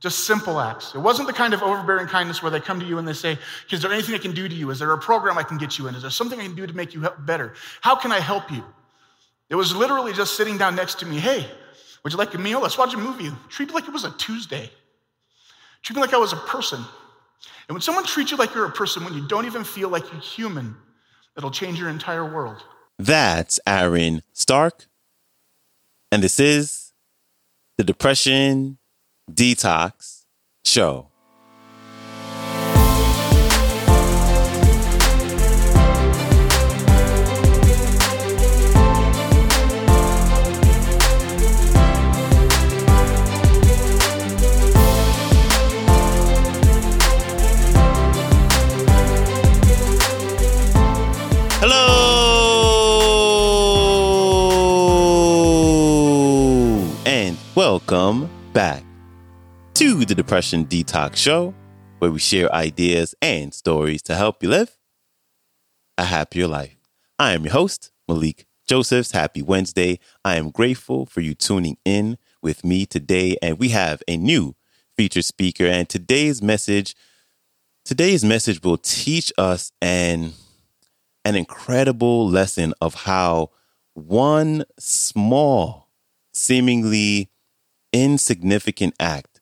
Just simple acts. It wasn't the kind of overbearing kindness where they come to you and they say, Is there anything I can do to you? Is there a program I can get you in? Is there something I can do to make you better? How can I help you? It was literally just sitting down next to me. Hey, would you like a meal? Let's watch a movie. Treat me like it was a Tuesday. Treat me like I was a person. And when someone treats you like you're a person, when you don't even feel like you're human, it'll change your entire world. That's Aaron Stark. And this is the Depression Detox Show. Hello and welcome back to the Depression Detox Show, where we share ideas and stories to help you live a happier life. I am your host, Malikee Josephs. Happy Wednesday. I am grateful for you tuning in with me today, and we have a new featured speaker. And today's message, today's message will teach us an an incredible lesson of how one small, seemingly insignificant act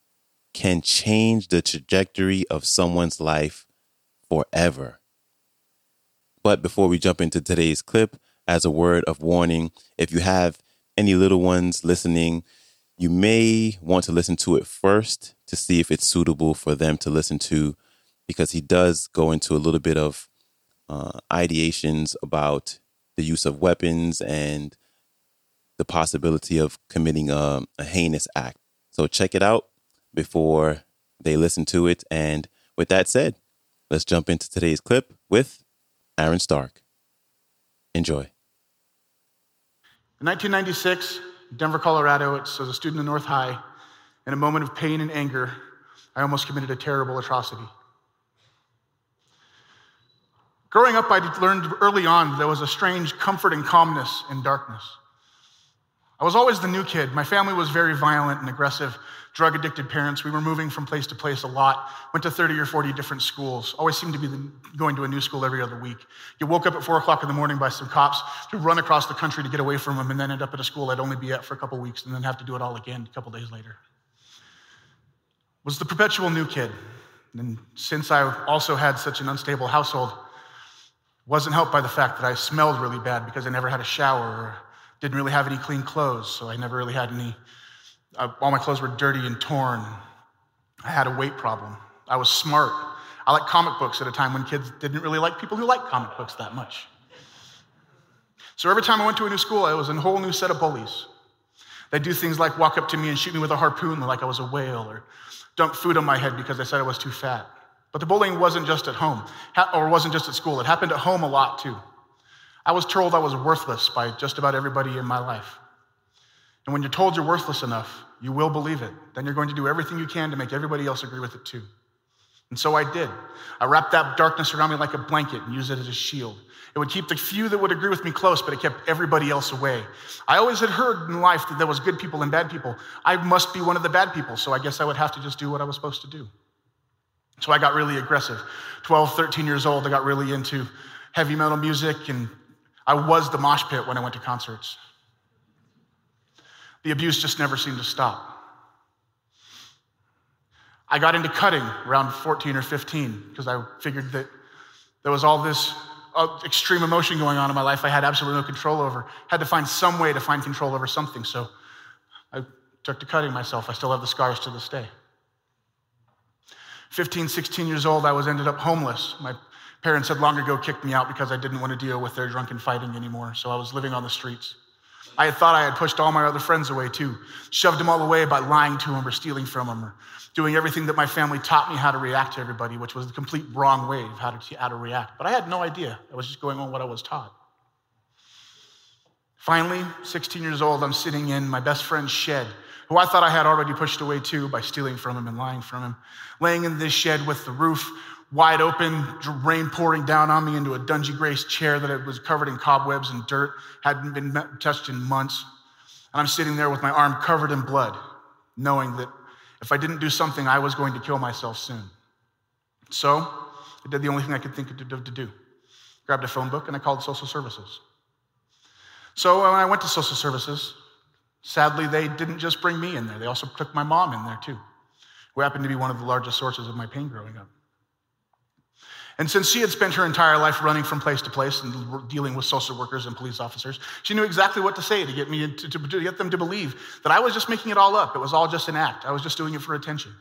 can change the trajectory of someone's life forever. But before we jump into today's clip, as a word of warning, if you have any little ones listening, you may want to listen to it first to see if it's suitable for them to listen to, because he does go into a little bit of uh, ideations about the use of weapons and the possibility of committing a, a heinous act. So check it out before they listen to it. And with that said, let's jump into today's clip with Aaron Stark. Enjoy. In 1996, Denver, Colorado, as a student in North High, in a moment of pain and anger, I almost committed a terrible atrocity. Growing up, I learned early on there was a strange comfort and calmness in darkness. I was always the new kid. My family was very violent and aggressive, drug addicted parents. We were moving from place to place a lot, went to 30 or 40 different schools, always seemed to be going to a new school every other week. You woke up at four o'clock in the morning by some cops to run across the country to get away from them and then end up at a school I'd only be at for a couple weeks and then have to do it all again a couple days later. Was the perpetual new kid. And since I also had such an unstable household, wasn't helped by the fact that I smelled really bad because I never had a shower didn't really have any clean clothes, so I never really had any. Uh, all my clothes were dirty and torn. I had a weight problem. I was smart. I liked comic books at a time when kids didn't really like people who liked comic books that much. So every time I went to a new school, it was a whole new set of bullies. They'd do things like walk up to me and shoot me with a harpoon like I was a whale, or dump food on my head because they said I was too fat. But the bullying wasn't just at home, or wasn't just at school. It happened at home a lot too. I was told I was worthless by just about everybody in my life. And when you're told you're worthless enough, you will believe it. Then you're going to do everything you can to make everybody else agree with it too. And so I did. I wrapped that darkness around me like a blanket and used it as a shield. It would keep the few that would agree with me close, but it kept everybody else away. I always had heard in life that there was good people and bad people. I must be one of the bad people, so I guess I would have to just do what I was supposed to do. So I got really aggressive. 12, 13 years old, I got really into heavy metal music and I was the mosh pit when I went to concerts. The abuse just never seemed to stop. I got into cutting around 14 or 15 because I figured that there was all this uh, extreme emotion going on in my life I had absolutely no control over. Had to find some way to find control over something. So I took to cutting myself. I still have the scars to this day. 15, 16 years old, I was ended up homeless. My Parents had long ago kicked me out because I didn't want to deal with their drunken fighting anymore, so I was living on the streets. I had thought I had pushed all my other friends away too, shoved them all away by lying to them or stealing from them or doing everything that my family taught me how to react to everybody, which was the complete wrong way of how to, how to react. But I had no idea. I was just going on what I was taught. Finally, 16 years old, I'm sitting in my best friend's shed, who I thought I had already pushed away too by stealing from him and lying from him, laying in this shed with the roof wide open, rain pouring down on me into a dungy grace chair that was covered in cobwebs and dirt, hadn't been touched in months. And I'm sitting there with my arm covered in blood, knowing that If I didn't do something, I was going to kill myself soon. So I did the only thing I could think of to do. Grabbed a phone book and I called social services. So when I went to social services, sadly, they didn't just bring me in there, they also took my mom in there too, who happened to be one of the largest sources of my pain growing up. And since she had spent her entire life running from place to place and dealing with social workers and police officers, she knew exactly what to say to get me to, to, to, get them to believe that I was just making it all up. It was all just an act. I was just doing it for attention.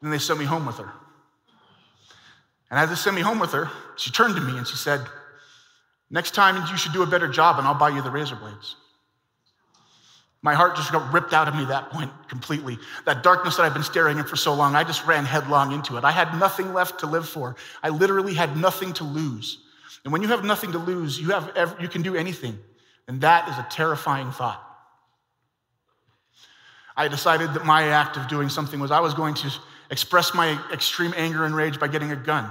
Then they sent me home with her. And as they sent me home with her, she turned to me and she said, Next time you should do a better job and I'll buy you the razor blades. My heart just got ripped out of me that point completely. That darkness that I've been staring at for so long, I just ran headlong into it. I had nothing left to live for. I literally had nothing to lose. And when you have nothing to lose, you, have, you can do anything. And that is a terrifying thought. I decided that my act of doing something was I was going to express my extreme anger and rage by getting a gun.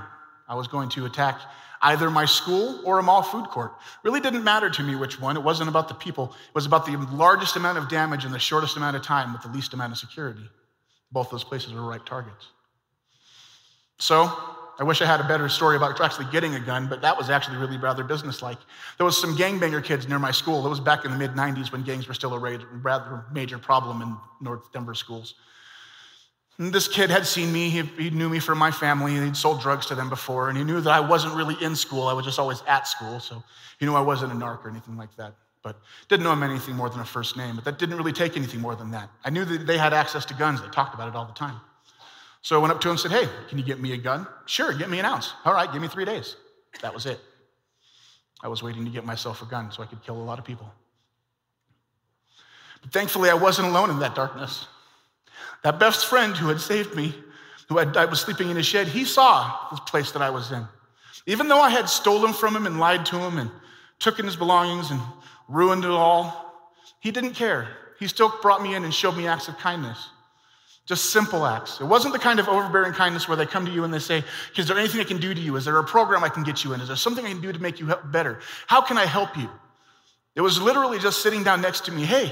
I was going to attack either my school or a mall food court. Really didn't matter to me which one. It wasn't about the people, it was about the largest amount of damage in the shortest amount of time with the least amount of security. Both those places were right targets. So, I wish I had a better story about actually getting a gun, but that was actually really rather businesslike. There was some gangbanger kids near my school. It was back in the mid 90s when gangs were still a rather major problem in North Denver schools. And this kid had seen me, he, he knew me from my family, he'd sold drugs to them before, and he knew that I wasn't really in school, I was just always at school, so he knew I wasn't a narc or anything like that. But didn't know him anything more than a first name, but that didn't really take anything more than that. I knew that they had access to guns, they talked about it all the time. So I went up to him and said, Hey, can you get me a gun? Sure, get me an ounce. All right, give me three days. That was it. I was waiting to get myself a gun so I could kill a lot of people. But thankfully, I wasn't alone in that darkness. That best friend who had saved me, who had, I was sleeping in his shed, he saw this place that I was in. Even though I had stolen from him and lied to him and took in his belongings and ruined it all, he didn't care. He still brought me in and showed me acts of kindness. Just simple acts. It wasn't the kind of overbearing kindness where they come to you and they say, Is there anything I can do to you? Is there a program I can get you in? Is there something I can do to make you better? How can I help you? It was literally just sitting down next to me. Hey,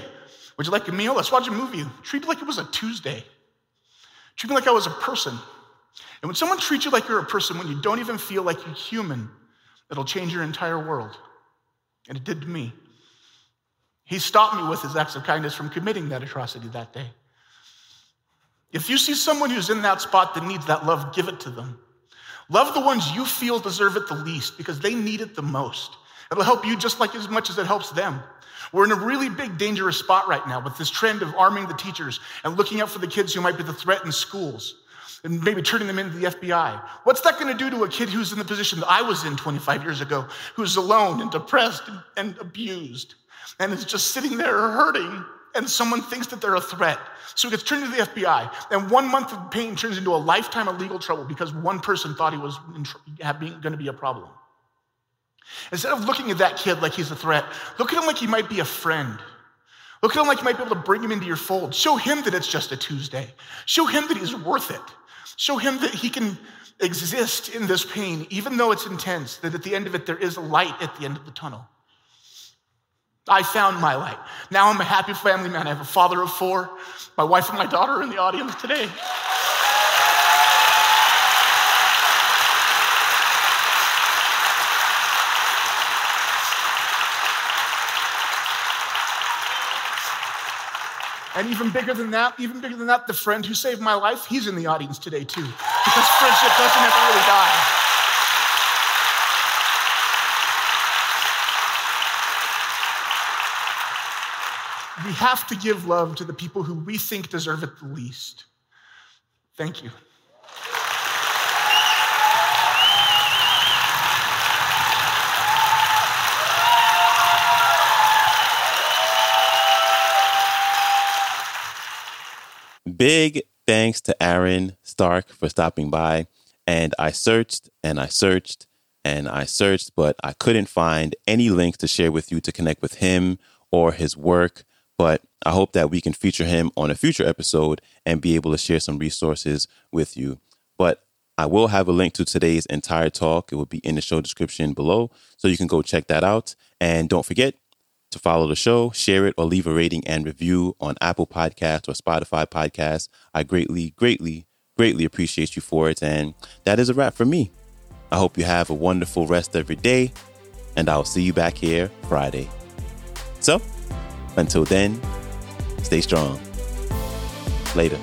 would you like a meal? Let's watch a movie. Treat it like it was a Tuesday. Treat me like I was a person. And when someone treats you like you're a person, when you don't even feel like you're human, it'll change your entire world. And it did to me. He stopped me with his acts of kindness from committing that atrocity that day. If you see someone who's in that spot that needs that love, give it to them. Love the ones you feel deserve it the least because they need it the most. It'll help you just like as much as it helps them. We're in a really big, dangerous spot right now with this trend of arming the teachers and looking out for the kids who might be the threat in schools and maybe turning them into the FBI. What's that going to do to a kid who's in the position that I was in 25 years ago, who's alone and depressed and abused and is just sitting there hurting and someone thinks that they're a threat? So it gets turned into the FBI, and one month of pain turns into a lifetime of legal trouble because one person thought he was going to be a problem. Instead of looking at that kid like he's a threat, look at him like he might be a friend. Look at him like you might be able to bring him into your fold. Show him that it's just a Tuesday. Show him that he's worth it. Show him that he can exist in this pain, even though it's intense, that at the end of it, there is a light at the end of the tunnel. I found my light. Now I'm a happy family man. I have a father of four. My wife and my daughter are in the audience today. And even bigger than that, even bigger than that, the friend who saved my life, he's in the audience today too. Because friendship doesn't ever really die. We have to give love to the people who we think deserve it the least. Thank you. Big thanks to Aaron Stark for stopping by. And I searched and I searched and I searched, but I couldn't find any links to share with you to connect with him or his work. But I hope that we can feature him on a future episode and be able to share some resources with you. But I will have a link to today's entire talk. It will be in the show description below. So you can go check that out. And don't forget, to follow the show, share it, or leave a rating and review on Apple Podcasts or Spotify Podcasts. I greatly, greatly, greatly appreciate you for it. And that is a wrap for me. I hope you have a wonderful rest of your day, and I'll see you back here Friday. So, until then, stay strong. Later.